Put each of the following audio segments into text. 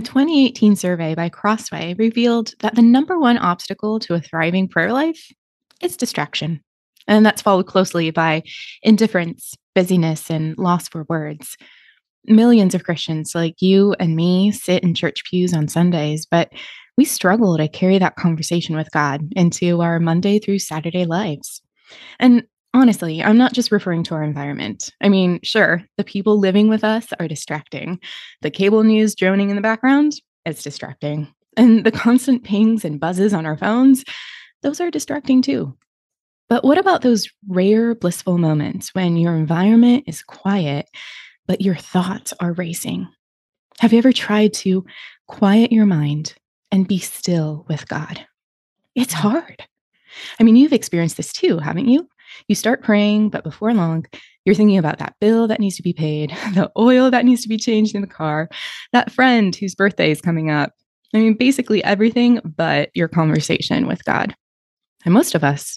A 2018 survey by Crossway revealed that the number one obstacle to a thriving prayer life is distraction. And that's followed closely by indifference, busyness, and loss for words. Millions of Christians like you and me sit in church pews on Sundays, but we struggle to carry that conversation with God into our Monday through Saturday lives. And honestly, I'm not just referring to our environment. I mean, sure, the people living with us are distracting. The cable news droning in the background, it's distracting. And the constant pings and buzzes on our phones, those are distracting too. But what about those rare, blissful moments when your environment is quiet, but your thoughts are racing? Have you ever tried to quiet your mind and be still with God. It's mm. hard. I mean, you've experienced this too, haven't you? You start praying, but before long, you're thinking about that bill that needs to be paid, the oil that needs to be changed in the car, that friend whose birthday is coming up. I mean, basically everything but your conversation with God. And most of us,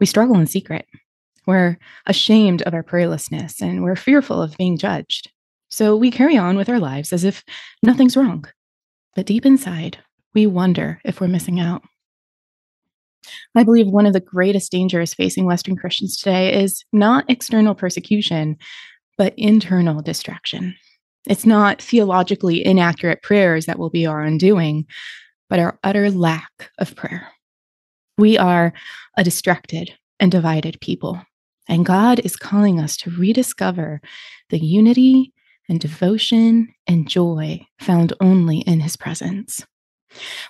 we struggle in secret. We're ashamed of our prayerlessness and we're fearful of being judged. So we carry on with our lives as if nothing's wrong. But deep inside, we wonder if we're missing out. I believe one of the greatest dangers facing Western Christians today is not external persecution, but internal distraction. It's not theologically inaccurate prayers that will be our undoing, but our utter lack of prayer. We are a distracted and divided people, and God is calling us to rediscover the unity and devotion and joy found only in his presence.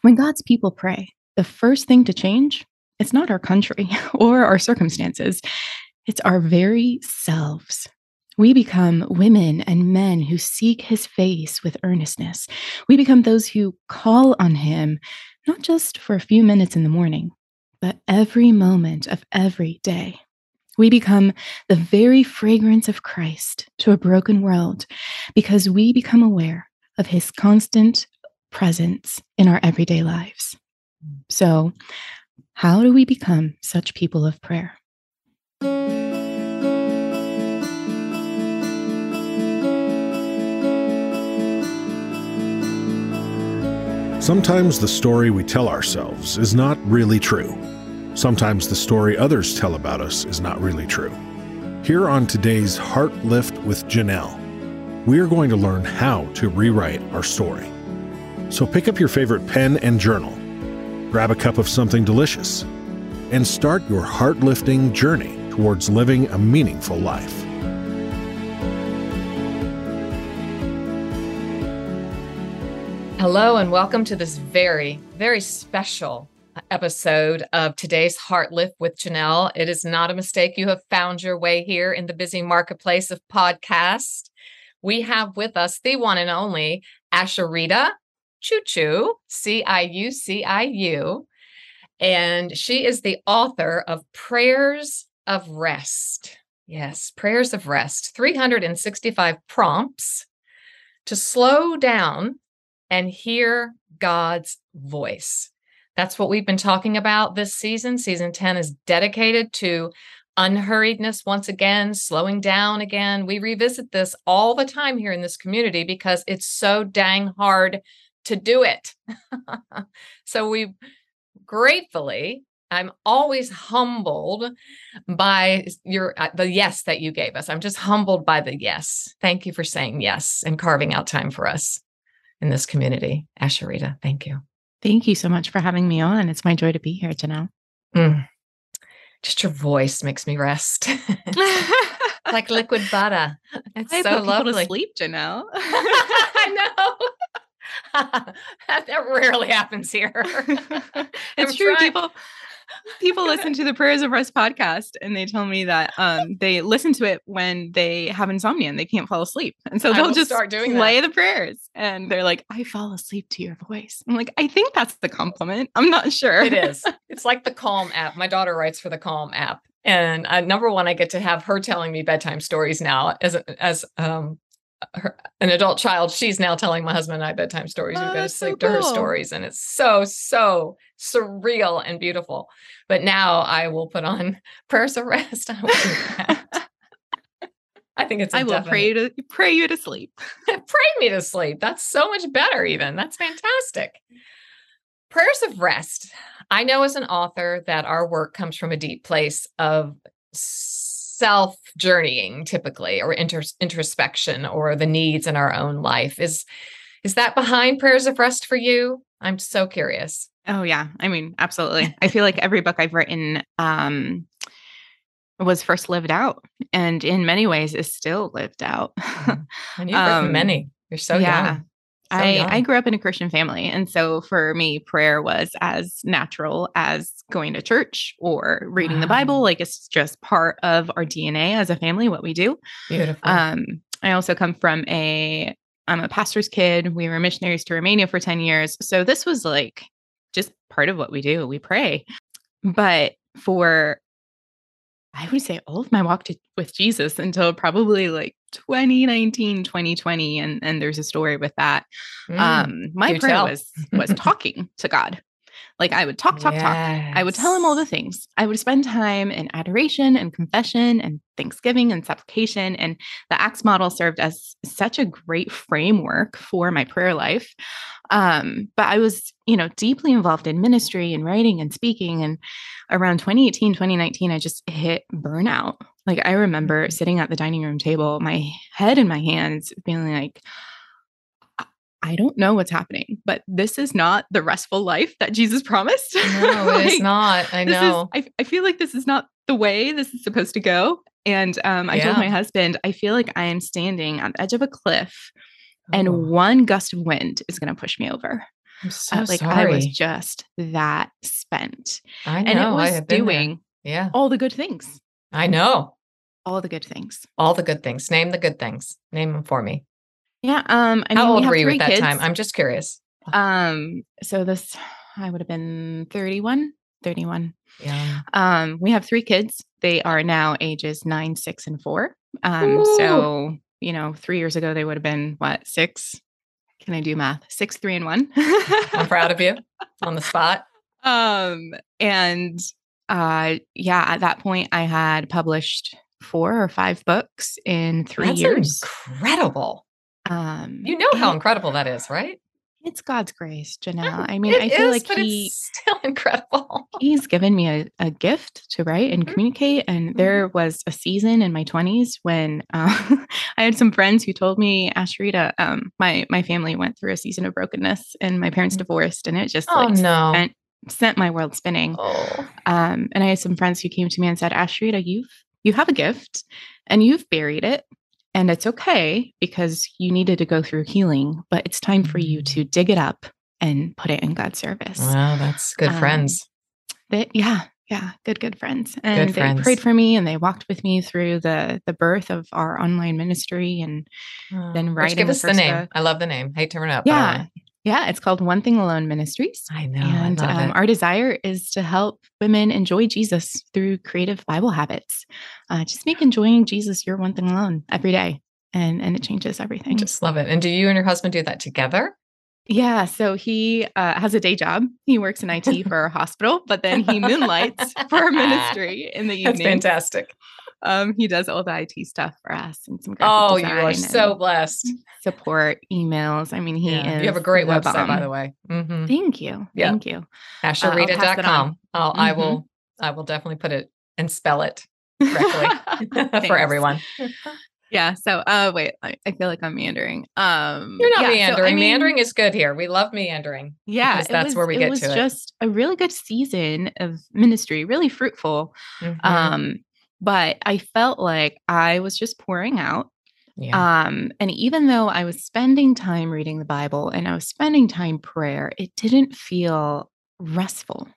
When God's people pray, the first thing to change, it's not our country or our circumstances, it's our very selves. We become women and men who seek his face with earnestness. We become those who call on him, not just for a few minutes in the morning, but every moment of every day. We become the very fragrance of Christ to a broken world because we become aware of his constant presence in our everyday lives. So, how do we become such people of prayer? Sometimes the story we tell ourselves is not really true. Sometimes the story others tell about us is not really true. Here on today's Heart Lift with Janelle, we are going to learn how to rewrite our story. So pick up your favorite pen and journal, grab a cup of something delicious, and start your heart lifting journey towards living a meaningful life. Hello, and welcome to this very, very special episode of today's Heart Lift with Janelle. It is not a mistake. You have found your way here in the busy marketplace of podcast. We have with us the one and only Asheritah Ciuciu, C I U C I U. And she is the author of Prayers of Rest. Yes, Prayers of Rest, 365 prompts to slow down and hear God's voice. That's what we've been talking about this season. Season 10 is dedicated to unhurriedness once again, slowing down again. We revisit this all the time here in this community because it's so dang hard to do it. so we gratefully I'm always humbled by your uh, the yes that you gave us. I'm just humbled by the yes. Thank you for saying yes and carving out time for us in this community. Asheritah, thank you. Thank you so much for having me on. It's my joy to be here, Janelle. Mm. Just your voice makes me rest. like liquid butter. It's I so lovely. to sleep, Janelle. I know. That, that rarely happens here. it's true. Trying. People people listen to the Prayers of Rest podcast and they tell me that um, they listen to it when they have insomnia and they can't fall asleep. And so they'll just start doing play that. the prayers and they're like, I fall asleep to your voice. I'm like, I think that's the compliment. I'm not sure. It is. It's like the Calm app. My daughter writes for the Calm app. And uh, number one, I get to have her telling me bedtime stories now as as um, her, an adult child, she's now telling my husband and I bedtime stories. Oh, we go to sleep so cool. to her stories, and it's so so surreal and beautiful. But now I will put on prayers of rest. I will do that. I think it's. I will pray to pray you to sleep. pray me to sleep. That's so much better. Even that's fantastic. Prayers of rest. I know as an author that our work comes from a deep place of self journeying, typically, or inter- introspection, or the needs in our own life. Is is that behind prayers of rest for you? I'm so curious. Oh yeah. I mean, absolutely. I feel like every book I've written um was first lived out and in many ways is still lived out. Mm-hmm. and you've written um, many. You're so yeah. young. So I, I grew up in a Christian family. And so for me, prayer was as natural as going to church or reading wow. the Bible. Like it's just part of our DNA as a family, what we do. Beautiful. Um, I also come from a I'm a pastor's kid. We were missionaries to Romania for 10 years. So this was like just part of what we do. We pray. But for I would say all of my walk to, with Jesus until probably like 2019, 2020. And, and there's a story with that. Mm, um, my prayer tell. was was talking to God. Like I would talk, talk, yes. talk. I would tell him all the things. I would spend time in adoration and confession and thanksgiving and supplication. And the Acts model served as such a great framework for my prayer life. Um, but I was, you know, deeply involved in ministry and writing and speaking. And around 2018, 2019, I just hit burnout. Like I remember sitting at the dining room table, my head in my hands, feeling like, I don't know what's happening, but this is not the restful life that Jesus promised. No, like, it's not. I know. Is, I, I feel like this is not the way this is supposed to go. And um, I yeah. told my husband, I feel like I am standing on the edge of a cliff and oh. one gust of wind is going to push me over. I'm so uh, like sorry. I was just that spent. I know. And it was doing yeah. all the good things. I know. All the good things. All the good things. Name the good things. Name them for me. Yeah. Um. I How mean, old we were you at that kids. time? I'm just curious. Um. So this, I would have been 31. 31. Yeah. Um. We have three kids. They are now ages nine, six, and four. Um. Ooh. So you know, three years ago, they would have been what, six? Can I do math? Six, three, and one. I'm proud of you on the spot. Um, and uh yeah, at that point I had published four or five books in three That's years. Incredible. Um you know how incredible that is, right? It's God's grace, Janelle. I mean, it I feel is, like he still incredible. he's given me a, a gift to write and mm-hmm. communicate. And mm-hmm. there was a season in my 20s when uh, I had some friends who told me, Asheritah, um, my my family went through a season of brokenness and my parents mm-hmm. divorced, and it just oh, like no. sent, sent my world spinning. Oh. Um, and I had some friends who came to me and said, Asheritah, you've you have a gift and you've buried it and it's okay because you needed to go through healing, but it's time for you mm. to dig it up and put it in God's service. Wow, that's good um, friends. They, yeah, yeah, good, good friends. And good they friends. prayed for me and they walked with me through the the birth of our online ministry and oh, then writing. Give us the, name. I love the name. Hate to run up. Yeah. Yeah, it's called One Thing Alone Ministries. I know. And I um, our desire is to help women enjoy Jesus through creative Bible habits. Uh, just make enjoying Jesus your one thing alone every day. And, and it changes everything. Just love it. And do you and your husband do that together? Yeah. So he uh, has a day job. He works in IT for a hospital, but then he moonlights for our ministry in the evening. That's fantastic. Um, he does all the IT stuff for us and some. Oh, you are so blessed. Support emails. I mean, he yeah. is. You have a great website, bomb. by the way. Mm-hmm. Thank you. Yeah. Thank you. Asheritah.com. Uh, I'll, mm-hmm. I will. I will definitely put it and spell it correctly for everyone. Yeah. So, uh, wait, I, I, feel like I'm meandering. Um, You're not yeah, meandering. So, I mean, meandering is good here. We love meandering. Yeah. That's was, where we get to it. It was just a really good season of ministry, really fruitful. Mm-hmm. Um, but I felt like I was just pouring out. Yeah. Um, and even though I was spending time reading the Bible and I was spending time prayer, it didn't feel restful.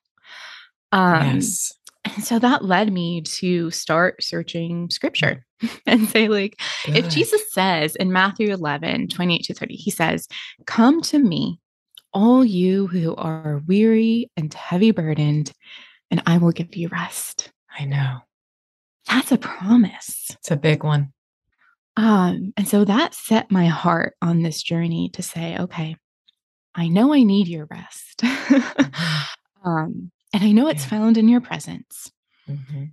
Um, yes. And so that led me to start searching scripture and say, like, Good. if Jesus says in Matthew 11, 28 to 30, he says, Come to me, all you who are weary and heavy burdened, and I will give you rest. I know. That's a promise. It's a big one. Um, and so that set my heart on this journey to say, okay, I know I need your rest. mm-hmm. um, and I know it's yeah. found in your presence. Mm-hmm.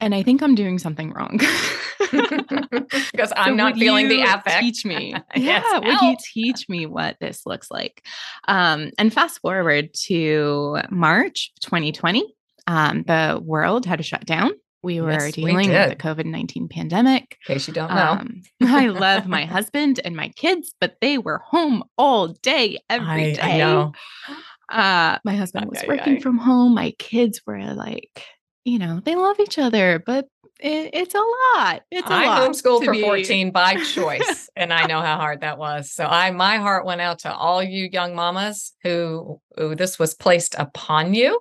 and I think I'm doing something wrong. because I'm so not feeling the affect. Teach me. yes, yeah. Would you teach me what this looks like? Um, and fast forward to March 2020, um, the world had to shut down. We were yes, dealing we with the COVID 19 pandemic. In case you don't know, um, I love my husband and my kids, but they were home all day, every I, day. I know. Uh, my husband was working from home. My kids were like, you know, they love each other, but it, it's a lot. It's a I lot. homeschooled for be. 14 by choice, and I know how hard that was. So I, my heart went out to all you young mamas who, who this was placed upon you.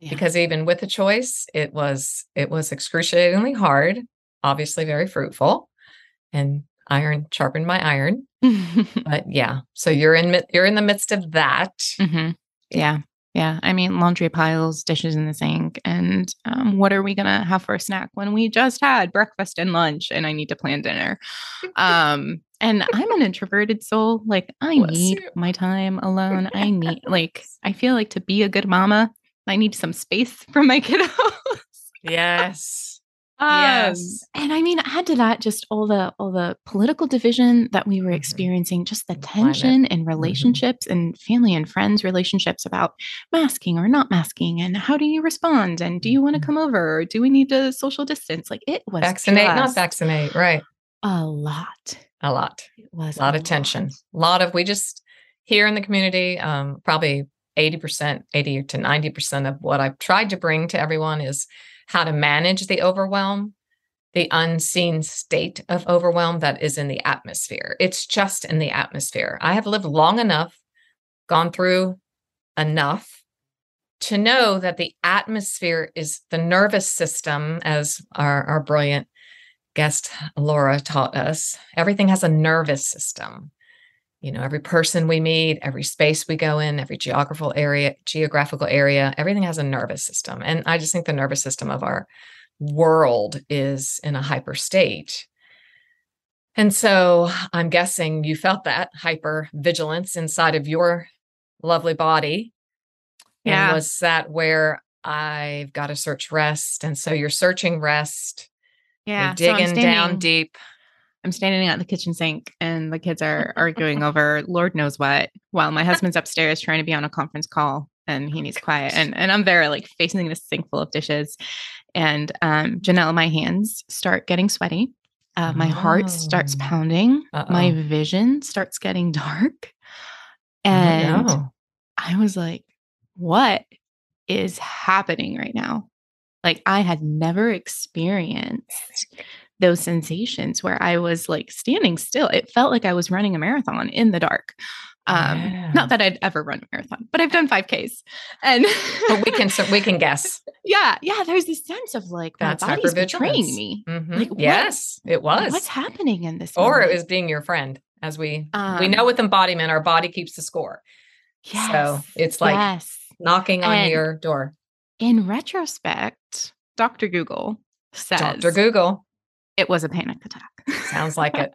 Yeah. Because even with the choice, it was it was excruciatingly hard, obviously very fruitful, and iron sharpened my iron. but yeah, so you're in you're in the midst of that. Mm-hmm. Yeah. Yeah, I mean, laundry piles, dishes in the sink, and um, what are we gonna have for a snack when we just had breakfast and lunch, and I need to plan dinner? Um, and I'm an introverted soul. Like, I Bless need you. my time alone. I need, like, I feel like to be a good mama, I need some space from my kiddos. yes. Um, yes. And I mean, add to that just all the all the political division that we were mm-hmm. experiencing, just the tension in mm-hmm. relationships mm-hmm. and family and friends relationships about masking or not masking and how do you respond and do you want to mm-hmm. come over or do we need to social distance? Like it was vaccinate, not vaccinate, right? A lot. A lot. It was a lot a of tension. A lot of we just here in the community, um, probably 80%, 80 to 90% of what I've tried to bring to everyone is how to manage the overwhelm, the unseen state of overwhelm that is in the atmosphere. It's just in the atmosphere. I have lived long enough, gone through enough to know that the atmosphere is the nervous system, as our, our brilliant guest Laura taught us. Everything has a nervous system you know every person we meet every space we go in every geographical area geographical area everything has a nervous system. And i just think the nervous system of our world is in a hyper state. And so i'm guessing you felt that hyper vigilance inside of your lovely body. Yeah. and was that where i've got to search rest? And so you're searching rest. Yeah you're digging so down deep I'm standing at the kitchen sink and the kids are arguing over Lord knows what while my husband's upstairs trying to be on a conference call and he needs quiet. And and I'm there like facing this sink full of dishes. And um Janelle, my hands start getting sweaty. Uh, my oh. heart starts oh. pounding. Uh-oh. My vision starts getting dark. And oh, I was like, what is happening right now? Like I had never experienced those sensations where I was like standing still. It felt like I was running a marathon in the dark. Um, yeah. not that I'd ever run a marathon, but I've done 5Ks. And but we can we can guess. Yeah, yeah. There's this sense of like That's my body's betraying me. Mm-hmm. Like, yes, it was. What's happening in this? Or moment? it was being your friend, as we um, we know with embodiment, our body keeps the score. Yes, so it's like yes. knocking on and your door. In retrospect, Dr. Google says Dr. Google it was a panic attack. Sounds like it.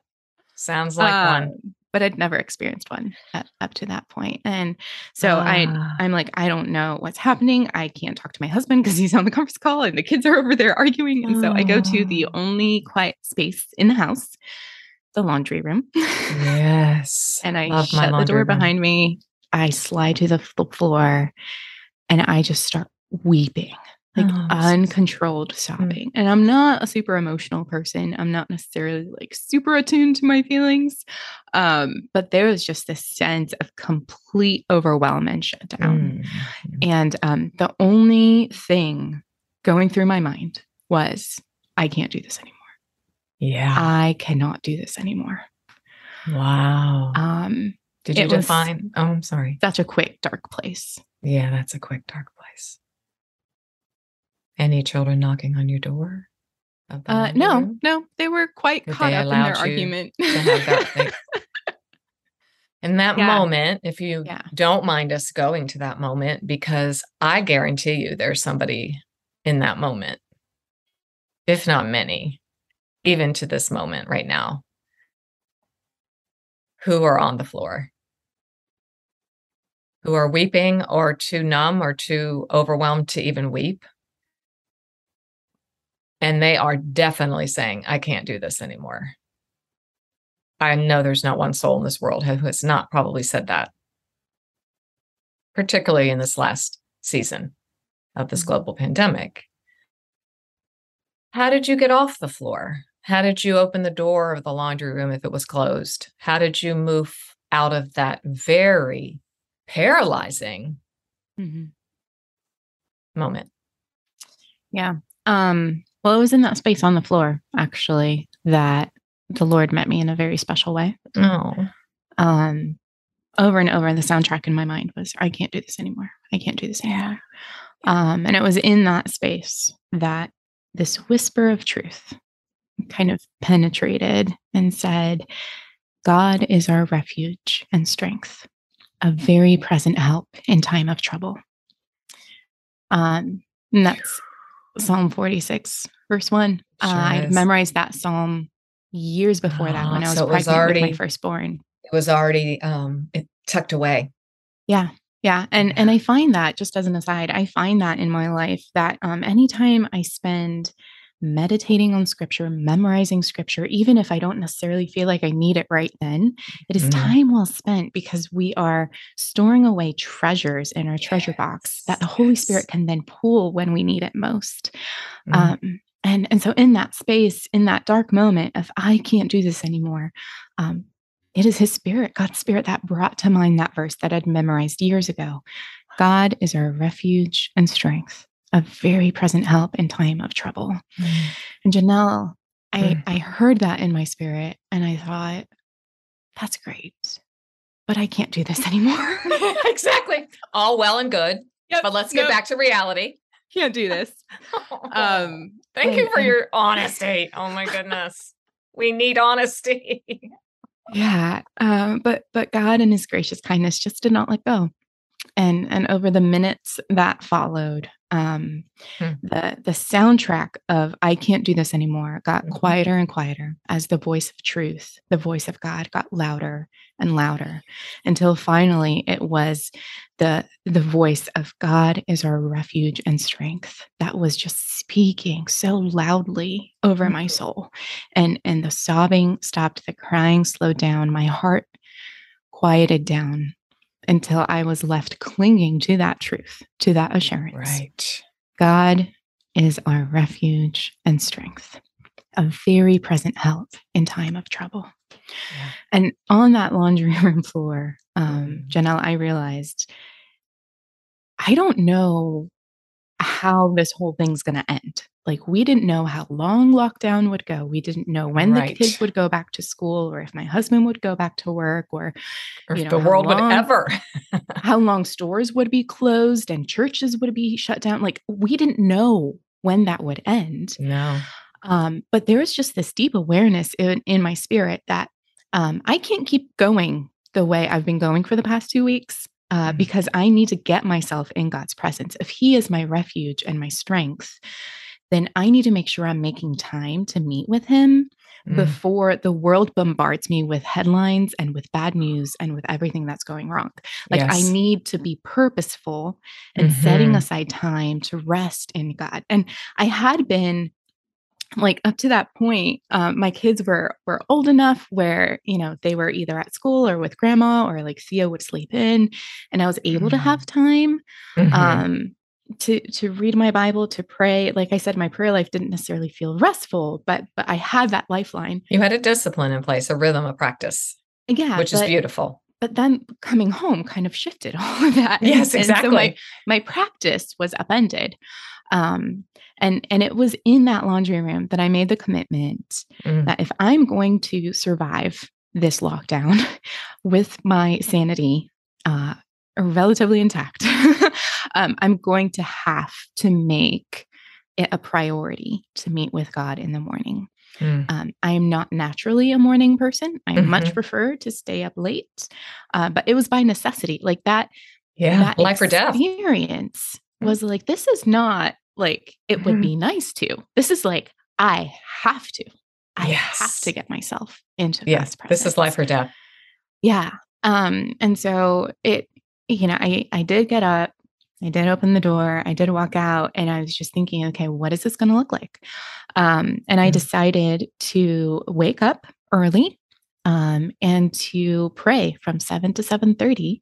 Sounds like um, one. But I'd never experienced one at, up to that point. And so uh. I ah. I'm like, I don't know what's happening. I can't talk to my husband because he's on the conference call and the kids are over there arguing. And so I go to the ah. only quiet space in the house, the laundry room. Yes. and I Love shut the door room. behind me. I slide to the floor and I just start weeping like oh, uncontrolled sobbing. And I'm not a super emotional person. I'm not necessarily like super attuned to my feelings. Um, but there was just this sense of complete overwhelm and shutdown. Mm. And um, the only thing going through my mind was, I can't do this anymore. Yeah. I cannot do this anymore. Wow. Um, did you define? Oh, I'm sorry. Such a quick, dark place. Yeah, that's a quick, dark place. Any children knocking on your door? Uh, no, room? no, they were quite Did caught up in their argument. that in that yeah. moment, if you yeah. don't mind us going to that moment, because I guarantee you there's somebody in that moment, if not many, even to this moment right now, who are on the floor, who are weeping or too numb or too overwhelmed to even weep and they are definitely saying, I can't do this anymore. I know there's not one soul in this world who has not probably said that, particularly in this last season of this mm-hmm. global pandemic. How did you get off the floor? How did you open the door of the laundry room if it was closed? How did you move out of that very paralyzing mm-hmm. moment? Yeah. Um, well, it was in that space on the floor, actually, that the Lord met me in a very special way. Oh. Um, over and over, the soundtrack in my mind was, I can't do this anymore. I can't do this anymore. Um, and it was in that space that this whisper of truth kind of penetrated and said, God is our refuge and strength, a very present help in time of trouble. Um, and that's Psalm 46, verse 1. Sure uh, I memorized that psalm years before that when I was so pregnant was already, with my firstborn. It was already um, it tucked away. Yeah. Yeah. And yeah. and I find that just as an aside, I find that in my life that um, anytime I spend meditating on scripture, memorizing scripture, even if I don't necessarily feel like I need it right then, it is mm. time well spent because we are storing away treasures in our treasure yes. box that the Holy yes. Spirit can then pull when we need it most. Mm. Um, and and so in that space, in that dark moment of I can't do this anymore, um, it is His Spirit, God's Spirit, that brought to mind that verse that I'd memorized years ago. God is our refuge and strength a very present help in time of trouble. Mm. And Janelle, I, mm. I heard that in my spirit and I thought, that's great, but I can't do this anymore. exactly. All well and good. Yep, but let's get back to reality. Can't do this. um, Thank and, you for and, your honesty. Oh my goodness. we need honesty. yeah. Um, but but God in his gracious kindness just did not let go. And and over the minutes that followed, um, hmm. the the soundtrack of "I Can't Do This Anymore" got mm-hmm. quieter and quieter as the voice of truth, the voice of God, got louder and louder, until finally it was the the voice of God is our refuge and strength that was just speaking so loudly over my mm-hmm. soul, and and the sobbing stopped, the crying slowed down, my heart quieted down until I was left clinging to that truth, to that assurance. Right. God is our refuge and strength, a very present help in time of trouble. Yeah. And on that laundry room floor, um, mm. Janelle, I realized I don't know how this whole thing's going to end. Like, we didn't know how long lockdown would go. We didn't know when right. the kids would go back to school or if my husband would go back to work or, or you know, the world long, would ever. how long stores would be closed and churches would be shut down. Like, we didn't know when that would end. No. Um, but there was just this deep awareness in, in my spirit that um, I can't keep going the way I've been going for the past two weeks uh, mm. because I need to get myself in God's presence. If He is my refuge and my strength, then I need to make sure I'm making time to meet with Him mm. before the world bombards me with headlines and with bad news and with everything that's going wrong. Like yes. I need to be purposeful and mm-hmm. setting aside time to rest in God. And I had been like up to that point um, my kids were were old enough where you know they were either at school or with grandma or like theo would sleep in and i was able mm-hmm. to have time mm-hmm. um, to to read my bible to pray like i said my prayer life didn't necessarily feel restful but but i had that lifeline. You had a discipline in place a rhythm of practice yeah which but, is beautiful. but then coming home kind of shifted all of that. Yes exactly so my, my practice was upended um, and and it was in that laundry room that I made the commitment mm. that if I'm going to survive this lockdown with my sanity uh, relatively intact, um, I'm going to have to make it a priority to meet with God in the morning. Mm. Um, I am not naturally a morning person. I mm-hmm. much prefer to stay up late, uh, but it was by necessity. Like that, yeah, that life or death experience was like this is not like it mm-hmm. would be nice to. This is like I have to. I yes. have to get myself into this. yes. This is life or death. Yeah. Um, and so it, you know, I I did get up I did open the door. I did walk out, and I was just thinking, okay, what is this going to look like? Um, and I Mm. decided to wake up early um, and to pray from seven to seven thirty.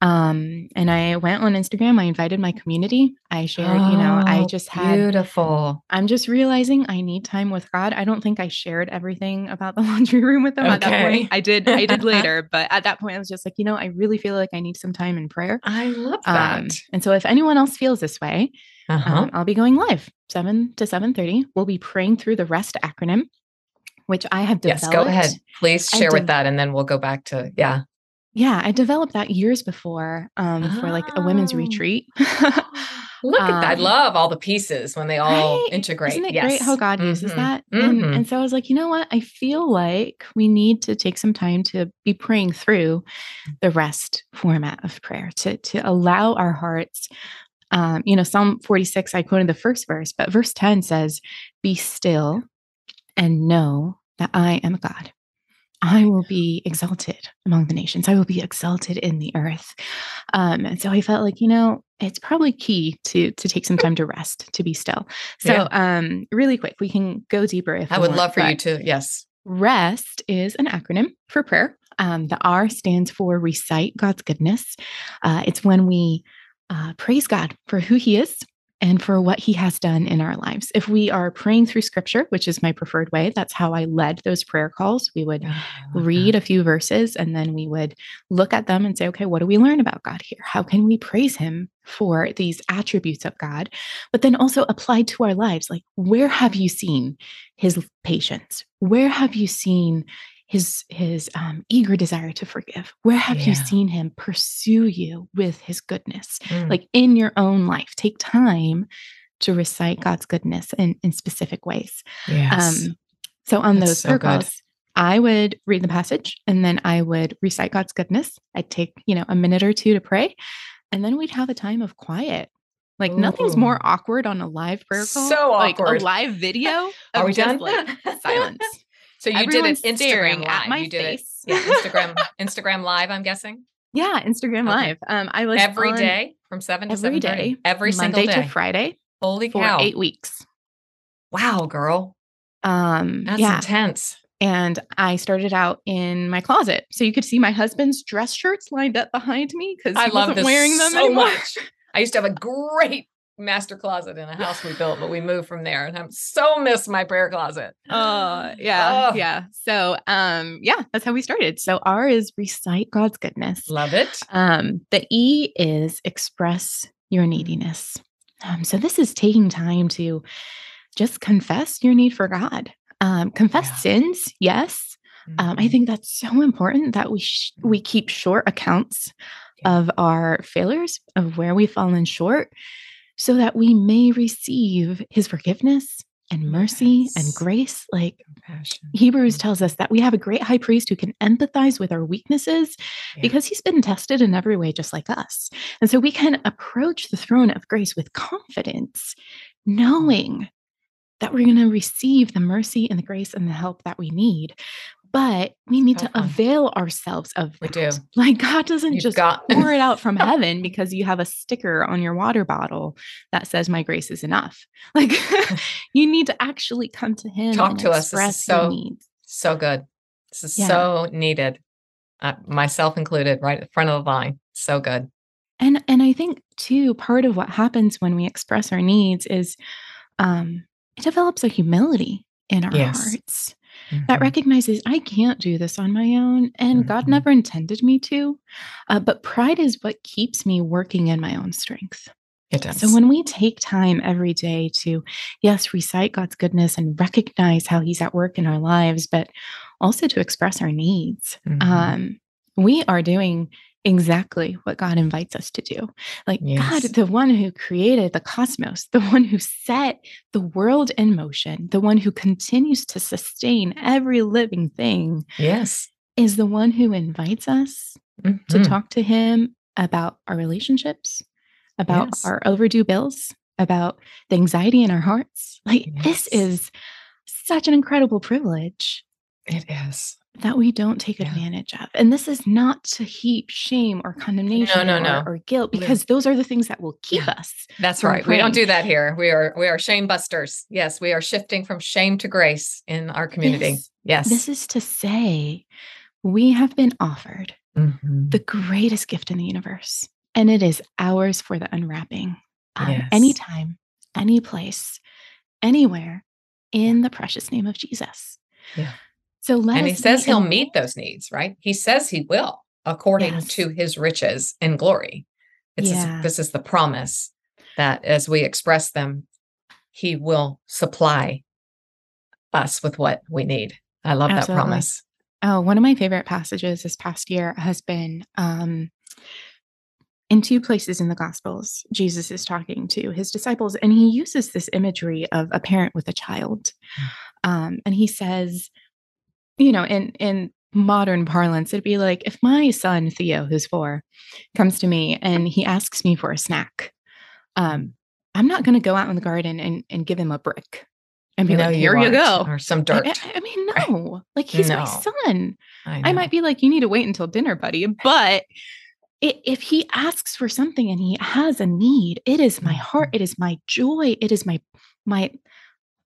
Um, and I went on Instagram. I invited my community. I shared, you know, I Oh, just had beautiful. I'm just realizing I need time with God. I don't think I shared everything about the laundry room with them at that point. I did, I did later, but at that point, I was just like, you know, I really feel like I need some time in prayer. I love that. Um, and so, if anyone else feels this way, uh-huh. um, I'll be going live seven to seven thirty. We'll be praying through the REST acronym, which I have developed. yes, go ahead. Please share with that, and then we'll go back to yeah. Yeah, I developed that years before um, for like a women's Oh. retreat. Look at that! I Um, love all the pieces when they all Right? integrate. Isn't it yes. great how God uses Mhm. that? And, Mhm. and so I was like, you know what? I feel like we need to take some time to be praying through the rest format of prayer to to allow our hearts. Um, you know, Psalm 46, I quoted the first verse, but verse 10 says, Be still and know that I am God. I will be exalted among the nations. I will be exalted in the earth. Um, and so I felt like, you know, it's probably key to to take some time to rest, to be still. So, Yeah. um, really quick, we can go deeper if I would want, love for you to. Yes. REST is an acronym for prayer. Um, the R stands for recite God's goodness. Uh, it's when we uh, praise God for who He is and for what He has done in our lives. If we are praying through Scripture, which is my preferred way, that's how I led those prayer calls. We would read a few verses and then we would look at them and say, okay, what do we learn about God here? How can we praise Him for these attributes of God? But then also applied to our lives. Like, where have you seen His patience? Where have you seen his his um, eager desire to forgive where have you seen him pursue you with his goodness Mm. like in your own life take time to recite god's goodness in, in specific ways yes. um, so on That's those so prayer good. calls, I would read the passage and then I would recite God's goodness. I'd take, you know, a minute or two to pray, and then we'd have a time of quiet. Like nothing's more awkward on a live prayer call. So like awkward. a live video. Are we just, done? Like silence. So you Everyone's did it staring Instagram at live. my you did face. it. Yeah, Instagram Instagram live. I'm guessing Yeah, Instagram Okay. Live. Um, I was every day from seven to every day, Every Monday single day. to Friday Holy for cow! eight weeks. Wow, girl, Um, that's yeah, intense. and I started out in my closet, so you could see my husband's dress shirts lined up behind me because I love wearing them so anymore. much. I used to have a great master closet in a house we built, but we moved from there, and I'm so miss my prayer closet. Oh, yeah, Oh. yeah. So um yeah, that's how we started. So R is recite God's goodness. Love it. Um the E is express your neediness. Um so this is taking time to just confess your need for God. Um confess Yeah. sins, yes. Um I Mhm. think that's so important that we sh- we keep short accounts Yeah. of our failures, of where we've fallen short so that we may receive his forgiveness and mercy and grace like Compassion. Hebrews mm-hmm. tells us that we have a great high priest who can empathize with our weaknesses Yeah. because he's been tested in every way, just like us. And so we can approach the throne of grace with confidence, mm-hmm. knowing that we're going to receive the mercy and the grace and the help that we need. But we need to avail ourselves of We do. Like God doesn't You've just got- pour it out from heaven because you have a sticker on your water bottle that says my grace is enough. Like you need to actually come to him Talk to us. This is so- So good. This is Yeah. so needed. Uh, myself included, right at the front of the line. So good. And and I think too, part of what happens when we express our needs is um it develops a humility in our Yes. hearts that Mhm. recognizes I can't do this on my own and God Mhm. never intended me to. Uh, but pride is what keeps me working in my own strength. It does. So when we take time every day to, yes, recite God's goodness and recognize how He's at work in our lives, but also to express our needs, Mhm. um, we are doing exactly what God invites us to do. Like God, the one who created the cosmos, the one who set the world in motion, the one who continues to sustain every living thing, yes. is the one who invites us to Mhm. talk to him about our relationships, about Yes. our overdue bills, about the anxiety in our hearts. Like, this is such an incredible privilege It is. That we don't take Yeah. advantage of. And this is not to heap shame or condemnation no, or, no. or guilt because those are the things that will keep Yeah. us. That's right. We don't do that here. We are we are shame busters. Yes, we are shifting from shame to grace in our community. This- yes. This is to say we have been offered Mhm. the greatest gift in the universe, and it is ours for the unwrapping. Um, Yes. Anytime, any place, anywhere in the precious name of Jesus. Yeah. So let and he says he'll meet those needs, right? He says he will, according Yes. to his riches and glory. Yeah. this is the promise that as we express them, he will supply us with what we need. I love Absolutely. that promise. Oh, one of my favorite passages this past year has been um, in two places in the Gospels. Jesus is talking to his disciples, and he uses this imagery of a parent with a child. Um, and he says, you know, in in modern parlance, it'd be like if my son Theo, who's four, comes to me and he asks me for a snack. Um, I'm not going to go out in the garden and, and give him a brick and be No, like, "Here you aren't. go." Or some I- dirt. I, I mean, Right. no, like he's my son. I know. might be like, you need to wait until dinner, buddy. But i- if he asks for something and he has a need, it is my heart, Mhm. it is my joy, it is my my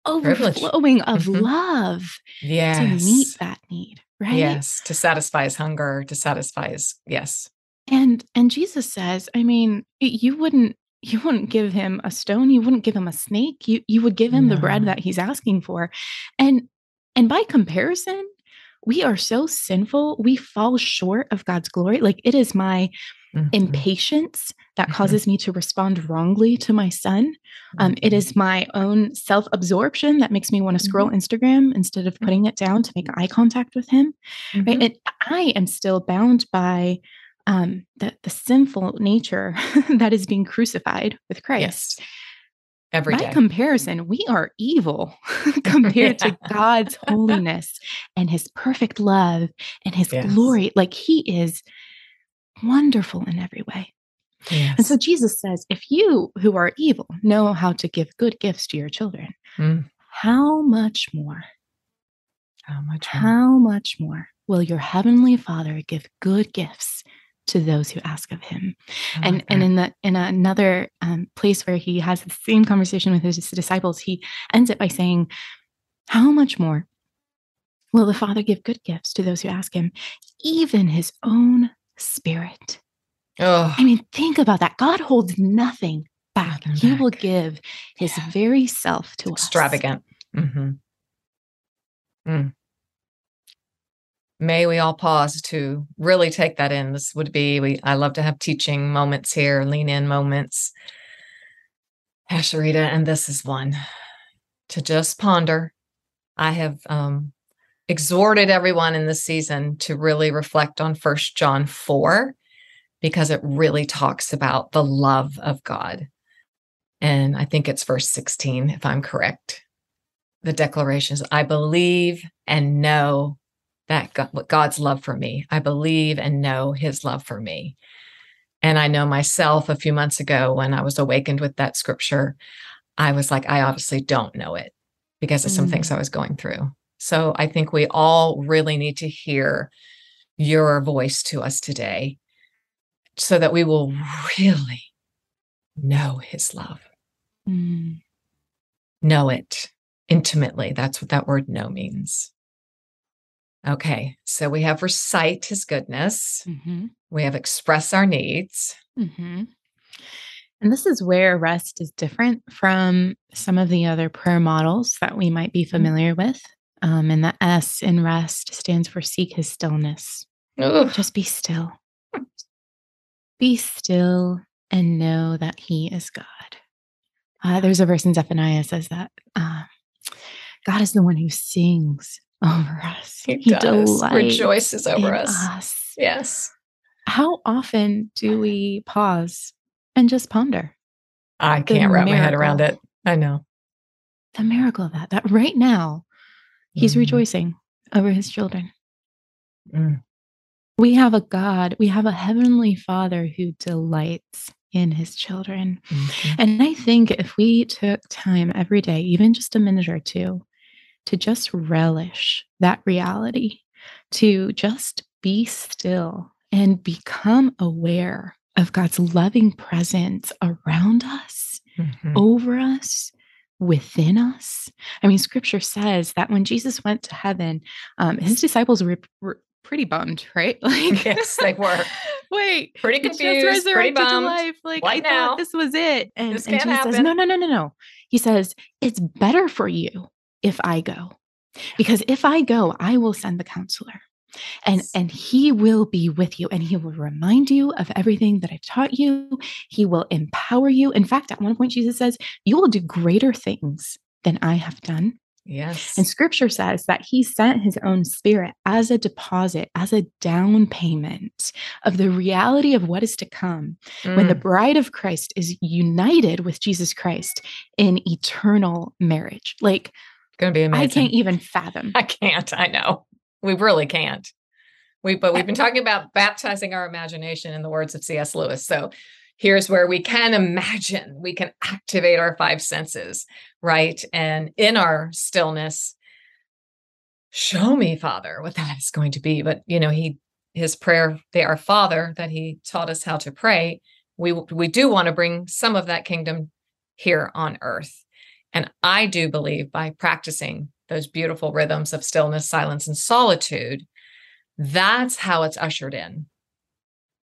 Privilege. overflowing of Mhm. love yes. to meet that need, right? Yes. To satisfy his hunger, to satisfy his yes. And and Jesus says, I mean, you wouldn't you wouldn't give him a stone, you wouldn't give him a snake, you you would give him the bread that he's asking for. And and by comparison, we are so sinful, we fall short of God's glory. Like it is my Mhm. impatience that Mhm. causes me to respond wrongly to my son. Um, it Mhm. is my own self absorption that makes me want to scroll Instagram instead of putting it down to make eye contact with him right Mhm. and i am still bound by um the, the sinful nature that is being crucified with christ Yes. Every by day. comparison we are evil compared to god's holiness and his perfect love and his Yes. glory like he is wonderful in every way and so jesus says if you who are evil know how to give good gifts to your children Mm. how much more How much more? How much more will your heavenly Father give good gifts to those who ask of him? I And love and in the in another um, place where he has the same conversation with his disciples, he ends it by saying, "How much more will the Father give good gifts to those who ask him, even his own Spirit?" oh, I mean, think about that. God holds nothing back. Nothing He will give His Yeah. very self to us. extravagant. Mhm. Mm. May we all pause to really take that in. This would be we. I love to have teaching moments here, lean in moments. Pastor Rita, and this is one to just ponder. I have um, exhorted everyone in this season to really reflect on First John four because it really talks about the love of God. And I think it's verse 16, if I'm correct. The declaration is I believe and know that God, God's love for me. I believe and know his love for me. And I know myself a few months ago when I was awakened with that scripture, I was like, I obviously don't know it because of some mm. things I was going through. So I think we all really need to hear your voice to us today so that we will really know his love Mm. know it intimately. That's what that word know means. Okay, so we have recite his goodness, Mhm. we have express our needs. hmm And this is where rest is different from some of the other prayer models that we might be familiar with. Um, and the S in rest stands for seek his stillness. Ugh. Just be still. Be still and know that he is God. Uh, there's a verse in Zephaniah says that uh, God is the one who sings over us. He, does. rejoices over us. us. Yes. How often do we pause and just ponder I can't wrap my head around it. I know. the miracle of that? That right now he's Mhm. rejoicing over his children. Mm. We have a God, we have a heavenly Father who delights in his children. Mhm. And I think if we took time every day, even just a minute or two, to just relish that reality, to just be still and become aware of God's loving presence around us, mm-hmm. over us, within us. I mean, scripture says that when Jesus went to heaven, um, his disciples were, were pretty bummed, right? Like, yes, they were. Wait, pretty confused, pretty bummed. life. Like, what I now? thought this was it. And, this and Jesus happen. says, No, no, no, no, no. He says, It's better for you if I go. Because if I go, I will send the counselor and and he will be with you and he will remind you of everything that i've taught you he will empower you in fact at one point jesus says you will do greater things than i have done yes and scripture says that he sent his own spirit as a deposit as a down payment of the reality of what is to come mm. when the mm. bride of christ is united with jesus christ in eternal marriage like it's gonna be amazing. I can't even fathom. I can't. I know. We really can't. We but we've been talking about baptizing our imagination in the words of C.S. Lewis. So here's where we can imagine, we can activate our five senses, right? And in our stillness, show me, Father, what that is going to be. But you know, he his prayer, they our Father, that he taught us how to pray. We we do want to bring some of that kingdom here on earth. And I do believe by practicing those beautiful rhythms of stillness, silence, and solitude, that's how it's ushered in.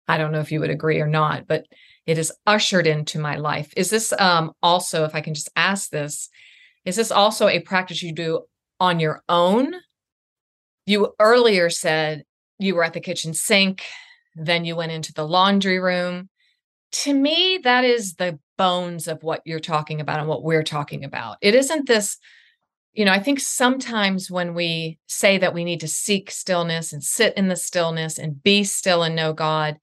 I don't know if you would agree or not, but it is ushered into my life. Is this um, also, if I can just ask this, is this also a practice you do on your own? You earlier said you were at the kitchen sink, then you went into the laundry room. To me, that is the bones of what you're talking about and what we're talking about. It isn't this you know, I think sometimes when we say that we need to seek stillness and sit in the stillness and be still and know God,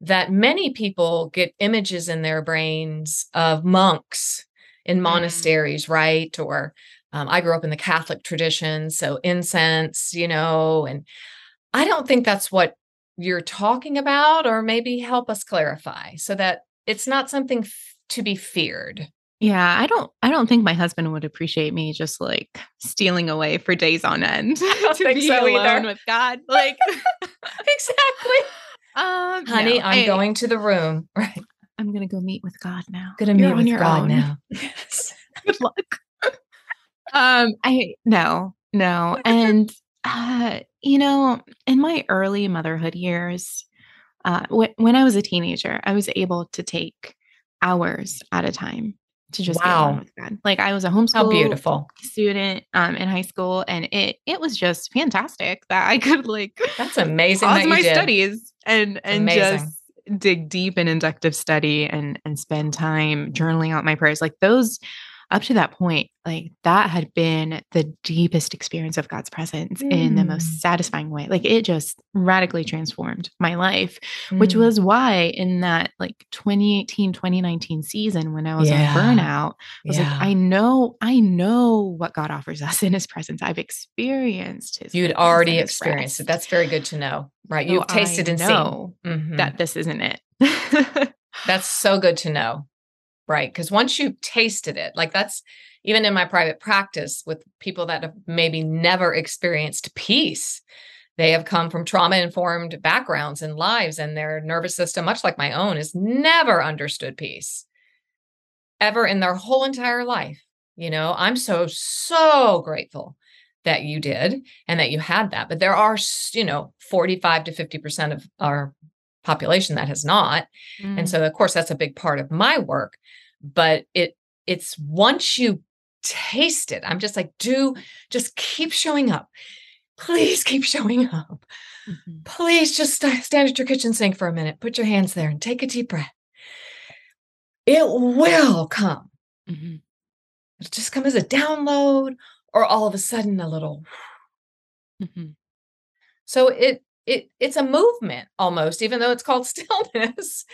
that many people get images in their brains of monks in mm. monasteries, mm. right? Or um, I grew up in the Catholic tradition, so incense, you know, and I don't think that's what you're talking about, or maybe help us clarify so that it's not something f- to be feared. Yeah, I don't I don't think my husband would appreciate me just like stealing away for days on end to be so alone either. with God. Like exactly. Um, Honey, no, I'm I, going to the room. Right. I'm gonna go meet with God now. Gonna You're meet with God own. now. Yes. Good luck. um, I no, no. And uh, you know, in my early motherhood years, uh, w- when I was a teenager, I was able to take hours at a time to just wow. Like I was a homeschool How beautiful student um, in high school, and it it was just fantastic that I could like that's amazing. Pause that my did. studies and and amazing. just dig deep in inductive study and and spend time journaling out my prayers. Like those up to that point, like that had been the deepest experience of God's presence mm. in the most mm. satisfying way. Like it just radically transformed my life, mm. which was why in that like 2018, 2019 season when I was yeah. on burnout, I was yeah. like, I know, I know what God offers us in his presence. I've experienced his You'd already experienced it. That's very good to know. Right. You've tasted I and seen mm-hmm. that this isn't it. That's so good to know right? Because once you've tasted it, like that's even in my private practice with people that have maybe never experienced peace. They have come from trauma informed backgrounds and lives, and their nervous system, much like my own, has never understood peace ever in their whole entire life. You know, I'm so, so grateful that you did and that you had that. But there are, you know, 45 to 50% of our population that has not. Mm. And so of course that's a big part of my work, but it it's once you taste it, I'm just like do just keep showing up. Please keep showing up. Mm-hmm. Please just stand at your kitchen sink for a minute, put your hands there and take a deep breath. It will come. Mm-hmm. It'll just come as a download or all of a sudden a little. Mm-hmm. So it it it's a movement almost, even though it's called stillness.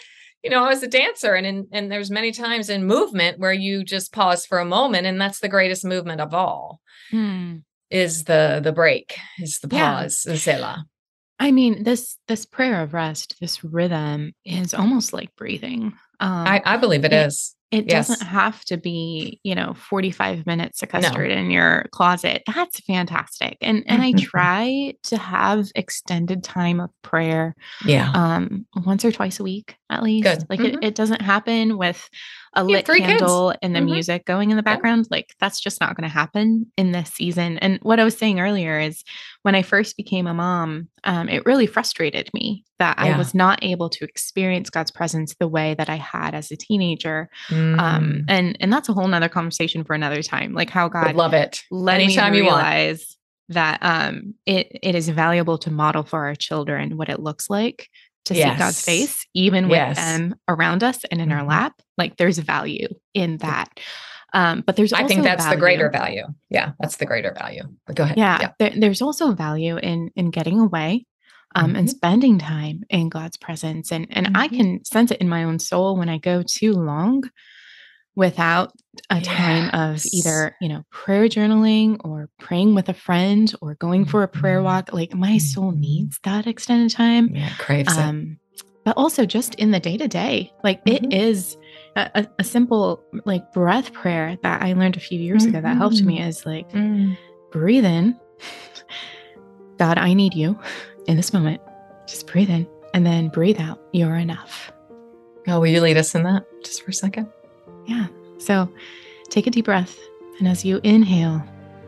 you know, I was a dancer, and in, and there's many times in movement where you just pause for a moment, and that's the greatest movement of all. Hmm. Is the the break, is the pause, yeah. the I mean, this this prayer of rest, this rhythm is almost like breathing. Um, I, I believe it, it is. It yes. doesn't have to be, you know, 45 minutes sequestered no. in your closet. That's fantastic. And and I mm-hmm. try to have extended time of prayer. Yeah. Um, once or twice a week at least. Good. Like mm-hmm. it, it doesn't happen with a lit candle kids. and the mm-hmm. music going in the background. Yeah. Like that's just not going to happen in this season. And what I was saying earlier is when I first became a mom, um, it really frustrated me that yeah. I was not able to experience God's presence the way that I had as a teenager. Um, mm. Um, and and that's a whole nother conversation for another time. Like how God Would love it. Let Anytime me realize that um it it is valuable to model for our children what it looks like to yes. see God's face, even with yes. them around us and in mm-hmm. our lap. Like there's value in that. Um, but there's I think that's value. the greater value. Yeah, that's the greater value. But go ahead. Yeah, yeah. There, there's also value in in getting away um, mm-hmm. and spending time in God's presence. And and mm-hmm. I can sense it in my own soul when I go too long without a yes. time of either, you know, prayer journaling or praying with a friend or going for a prayer mm-hmm. walk. Like my soul mm-hmm. needs that extended time. Yeah, craves um, it. But also just in the day to day, like mm-hmm. it is a, a, simple like breath prayer that I learned a few years ago that helped me mm-hmm. is like mm. breathe in. God, I need you in this moment. Just breathe in and then breathe out. You're enough. Oh, will you lead us in that just for a second? Yeah. So take a deep breath. And as you inhale,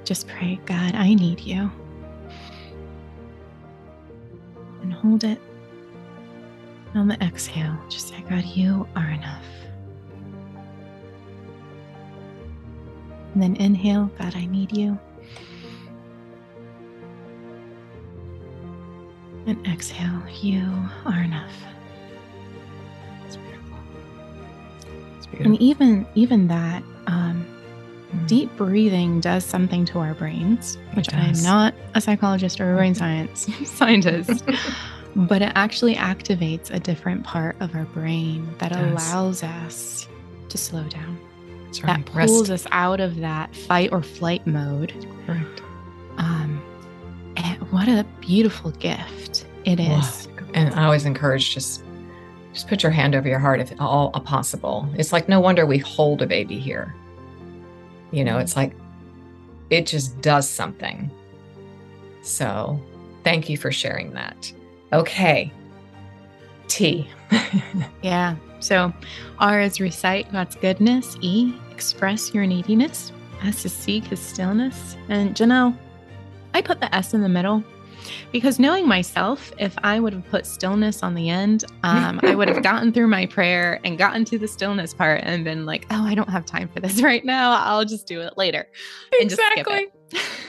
just pray, God, I need you. And hold it. on the exhale, just say, God, you are enough. And then inhale, God, I need you. And exhale, you are enough. That's beautiful. And even even that um, mm. deep breathing does something to our brains, which I am not a psychologist or a brain science scientist, but it actually activates a different part of our brain that allows us to slow down. Right. That pulls Rest. us out of that fight or flight mode. Correct. Um, and what a beautiful gift it is. And I always encourage just just put your hand over your heart if at all possible. It's like no wonder we hold a baby here. You know, it's like it just does something. So, thank you for sharing that. Okay. T. yeah. So, R is recite God's goodness. E, express your neediness. S is seek his stillness. And Janelle, I put the S in the middle because knowing myself, if I would have put stillness on the end, um, I would have gotten through my prayer and gotten to the stillness part and been like, oh, I don't have time for this right now. I'll just do it later. Exactly.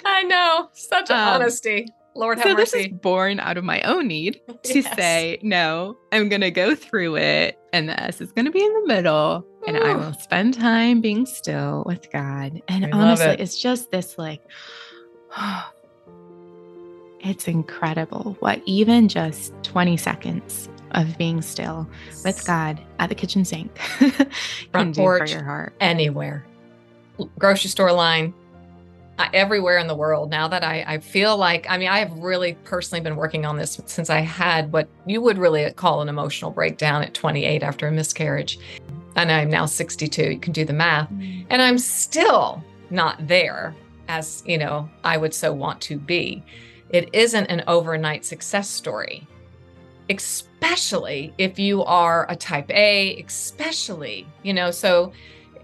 I know. Such um, honesty. Lord have so mercy. this is born out of my own need to yes. say, no, I'm going to go through it. And the S is going to be in the middle. Ooh. And I will spend time being still with God. And I honestly, it. it's just this like, oh, it's incredible what even just 20 seconds of being still with God at the kitchen sink front porch, your heart. Anywhere, grocery store line, uh, everywhere in the world. Now that I, I feel like, I mean, I have really personally been working on this since I had what you would really call an emotional breakdown at 28 after a miscarriage. And I'm now 62. You can do the math. Mm. And I'm still not there as, you know, I would so want to be. It isn't an overnight success story, especially if you are a type A, especially, you know, so,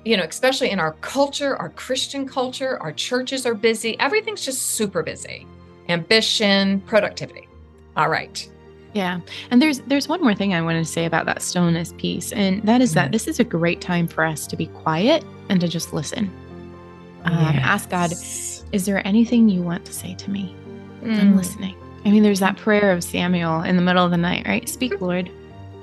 you know, especially in our culture, our Christian culture, our churches are busy. Everything's just super busy. Ambition, productivity. All right. Yeah. And there's there's one more thing I want to say about that stillness piece and that is that mm-hmm. this is a great time for us to be quiet and to just listen. Um, yes. Ask God, is there anything you want to say to me? Mm. I'm listening. I mean, there's that prayer of Samuel in the middle of the night, right? Speak, Lord.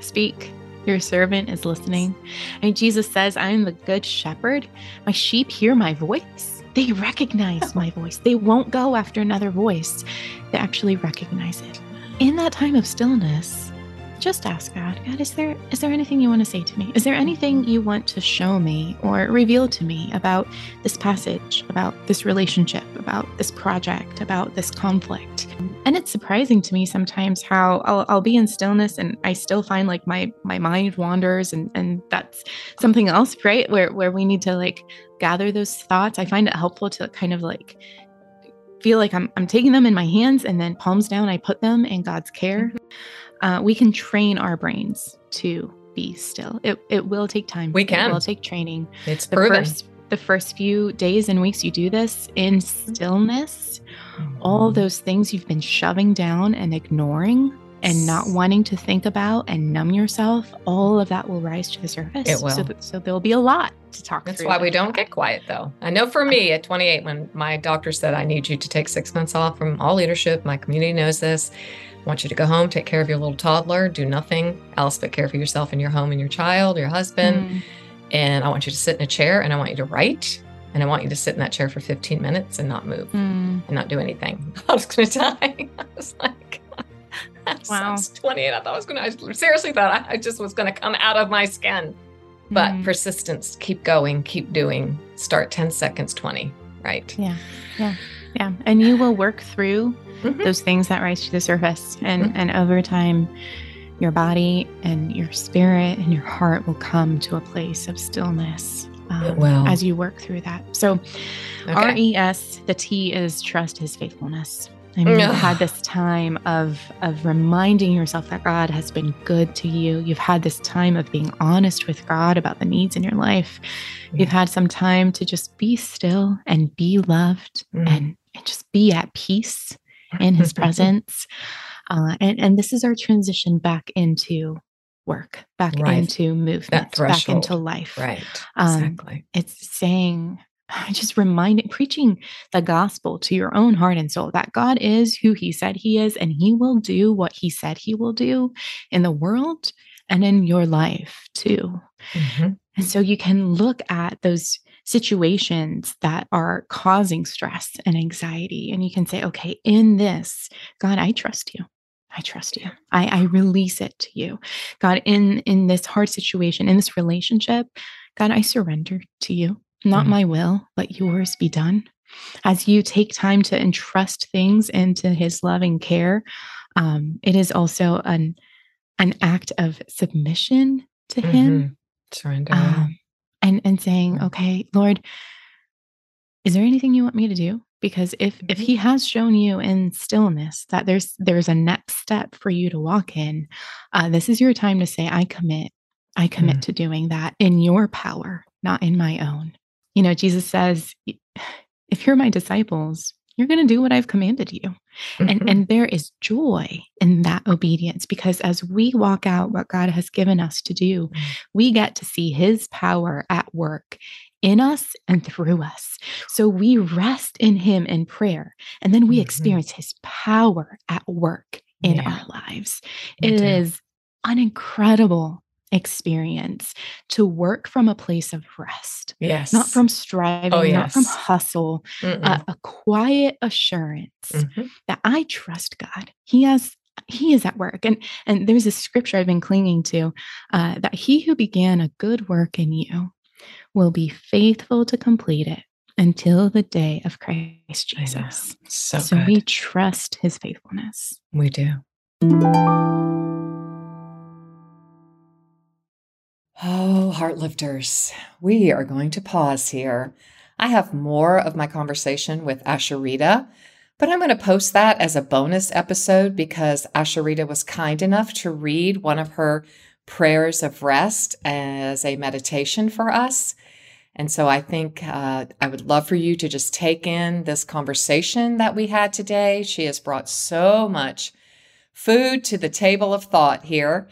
Speak. Your servant is listening. I mean, Jesus says, I am the good shepherd. My sheep hear my voice. They recognize my voice. They won't go after another voice. They actually recognize it. In that time of stillness, just ask God, God, is there is there anything you want to say to me? Is there anything you want to show me or reveal to me about this passage, about this relationship, about this project, about this conflict? and it's surprising to me sometimes how I'll, I'll be in stillness and I still find like my my mind wanders and and that's something else right where where we need to like gather those thoughts I find it helpful to kind of like feel like I'm I'm taking them in my hands and then palms down I put them in God's care mm-hmm. Uh, we can train our brains to be still. It it will take time. We can it will take training. It's the proven. first the first few days and weeks you do this in stillness, all mm-hmm. those things you've been shoving down and ignoring and not wanting to think about and numb yourself, all of that will rise to the surface. It will. So, so there'll be a lot to talk through. That's why we don't get quiet, though. I know for me at 28, when my doctor said, I need you to take six months off from all leadership, my community knows this. I want you to go home, take care of your little toddler, do nothing else but care for yourself and your home and your child, your husband. Mm and I want you to sit in a chair and I want you to write and I want you to sit in that chair for 15 minutes and not move mm. and not do anything. I was going to die. I was like, wow. 28. I thought I was going to, I seriously thought I, just was going to come out of my skin. But mm. persistence, keep going, keep doing, start 10 seconds, 20, right? Yeah. Yeah. Yeah. And you will work through mm-hmm. those things that rise to the surface. And, mm-hmm. and over time, your body and your spirit and your heart will come to a place of stillness um, as you work through that. So, okay. RES, the T is trust his faithfulness. I mean, you've had this time of of reminding yourself that God has been good to you. You've had this time of being honest with God about the needs in your life. You've had some time to just be still and be loved mm. and, and just be at peace in his presence. Uh, and, and this is our transition back into work, back right. into movement, back into life. Right. Um, exactly. It's saying, just reminding, preaching the gospel to your own heart and soul that God is who he said he is, and he will do what he said he will do in the world and in your life too. Mm-hmm. And so you can look at those situations that are causing stress and anxiety, and you can say, okay, in this, God, I trust you. I trust you. I, I release it to you. God, in in this hard situation, in this relationship, God, I surrender to you. Not mm my will, but yours be done. As you take time to entrust things into his loving care, um, it is also an an act of submission to mm-hmm. him. Surrender. Um, and and saying, okay, Lord, is there anything you want me to do? because if if mm-hmm. he has shown you in stillness that there's there's a next step for you to walk in uh, this is your time to say i commit i commit mm. to doing that in your power not in my own you know jesus says if you're my disciples you're going to do what i've commanded you mm-hmm. and and there is joy in that obedience because as we walk out what god has given us to do mm. we get to see his power at work in us and through us. So we rest in Him in prayer, and then we mm-hmm. experience His power at work in yeah. our lives. It mm-hmm. an incredible experience to work from a place of rest. Yes. Not from striving, oh, yes. not from hustle, uh, a quiet assurance mm-hmm. that I trust God. He has he is at work and and there's a scripture i've been clinging to uh, that he who began a good work in you will be faithful to complete it until the day of Christ Jesus. So, so good. we trust his faithfulness. We do. Oh, heart lifters, we are going to pause here. I have more of my conversation with Asheritah, but I'm going to post that as a bonus episode because Asheritah was kind enough to read one of her prayers of rest as a meditation for us. And so I think uh, I would love for you to just take in this conversation that we had today. She has brought so much food to the table of thought here.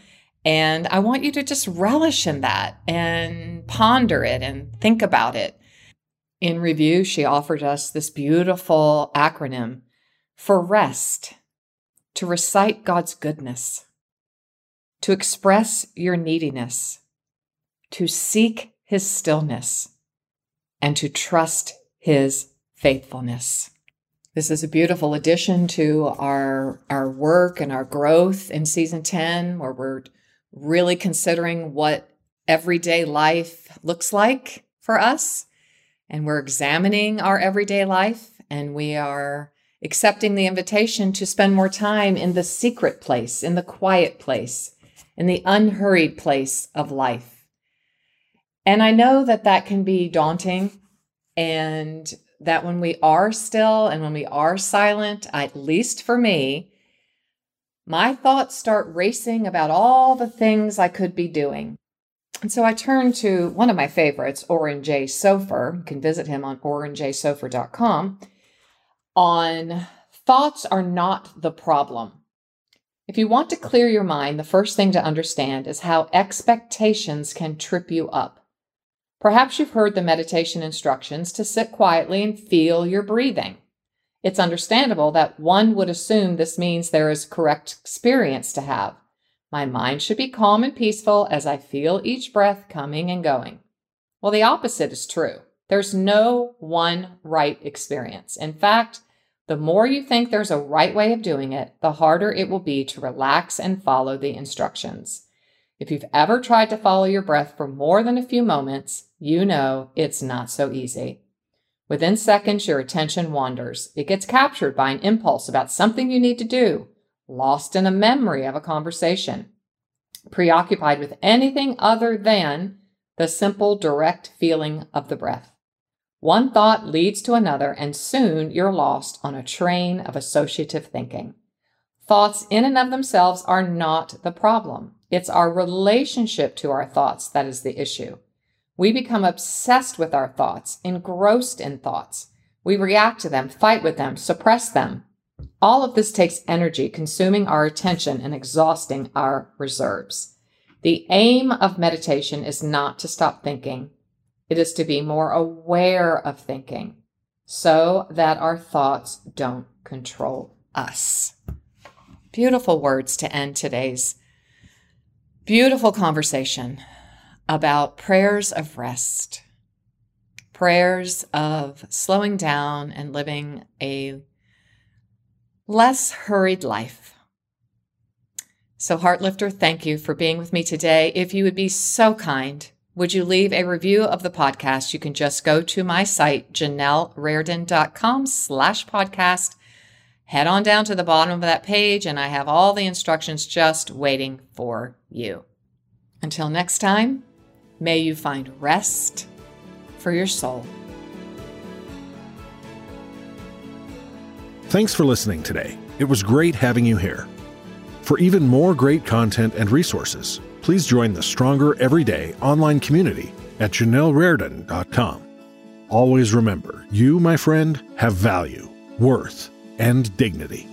And I want you to just relish in that and ponder it and think about it. In review, she offered us this beautiful acronym for rest to recite God's goodness to express your neediness, to seek his stillness, and to trust his faithfulness. This is a beautiful addition to our, our work and our growth in season 10, where we're really considering what everyday life looks like for us. And we're examining our everyday life and we are accepting the invitation to spend more time in the secret place, in the quiet place, in the unhurried place of life. And I know that that can be daunting and that when we are still and when we are silent, at least for me, my thoughts start racing about all the things I could be doing. And so I turn to one of my favorites, Oren Jay Sofer. You can visit him on orenjaysofer.com on thoughts are not the problem. If you want to clear your mind, the first thing to understand is how expectations can trip you up. Perhaps you've heard the meditation instructions to sit quietly and feel your breathing. It's understandable that one would assume this means there is correct experience to have. My mind should be calm and peaceful as I feel each breath coming and going. Well, the opposite is true. There's no one right experience. In fact, the more you think there's a right way of doing it, the harder it will be to relax and follow the instructions. If you've ever tried to follow your breath for more than a few moments, you know it's not so easy. Within seconds, your attention wanders. It gets captured by an impulse about something you need to do, lost in a memory of a conversation, preoccupied with anything other than the simple, direct feeling of the breath. One thought leads to another, and soon you're lost on a train of associative thinking. Thoughts in and of themselves are not the problem. It's our relationship to our thoughts that is the issue. We become obsessed with our thoughts, engrossed in thoughts. We react to them, fight with them, suppress them. All of this takes energy, consuming our attention and exhausting our reserves. The aim of meditation is not to stop thinking, it is to be more aware of thinking so that our thoughts don't control us. Beautiful words to end today's beautiful conversation about prayers of rest, prayers of slowing down and living a less hurried life. So, Heartlifter, thank you for being with me today. If you would be so kind, would you leave a review of the podcast? You can just go to my site, janelleraridon.com slash podcast. Head on down to the bottom of that page, and I have all the instructions just waiting for you. Until next time, may you find rest for your soul. Thanks for listening today. It was great having you here. For even more great content and resources, please join the Stronger Everyday online community at janelleraridon.com. Always remember, you, my friend, have value, worth, and dignity.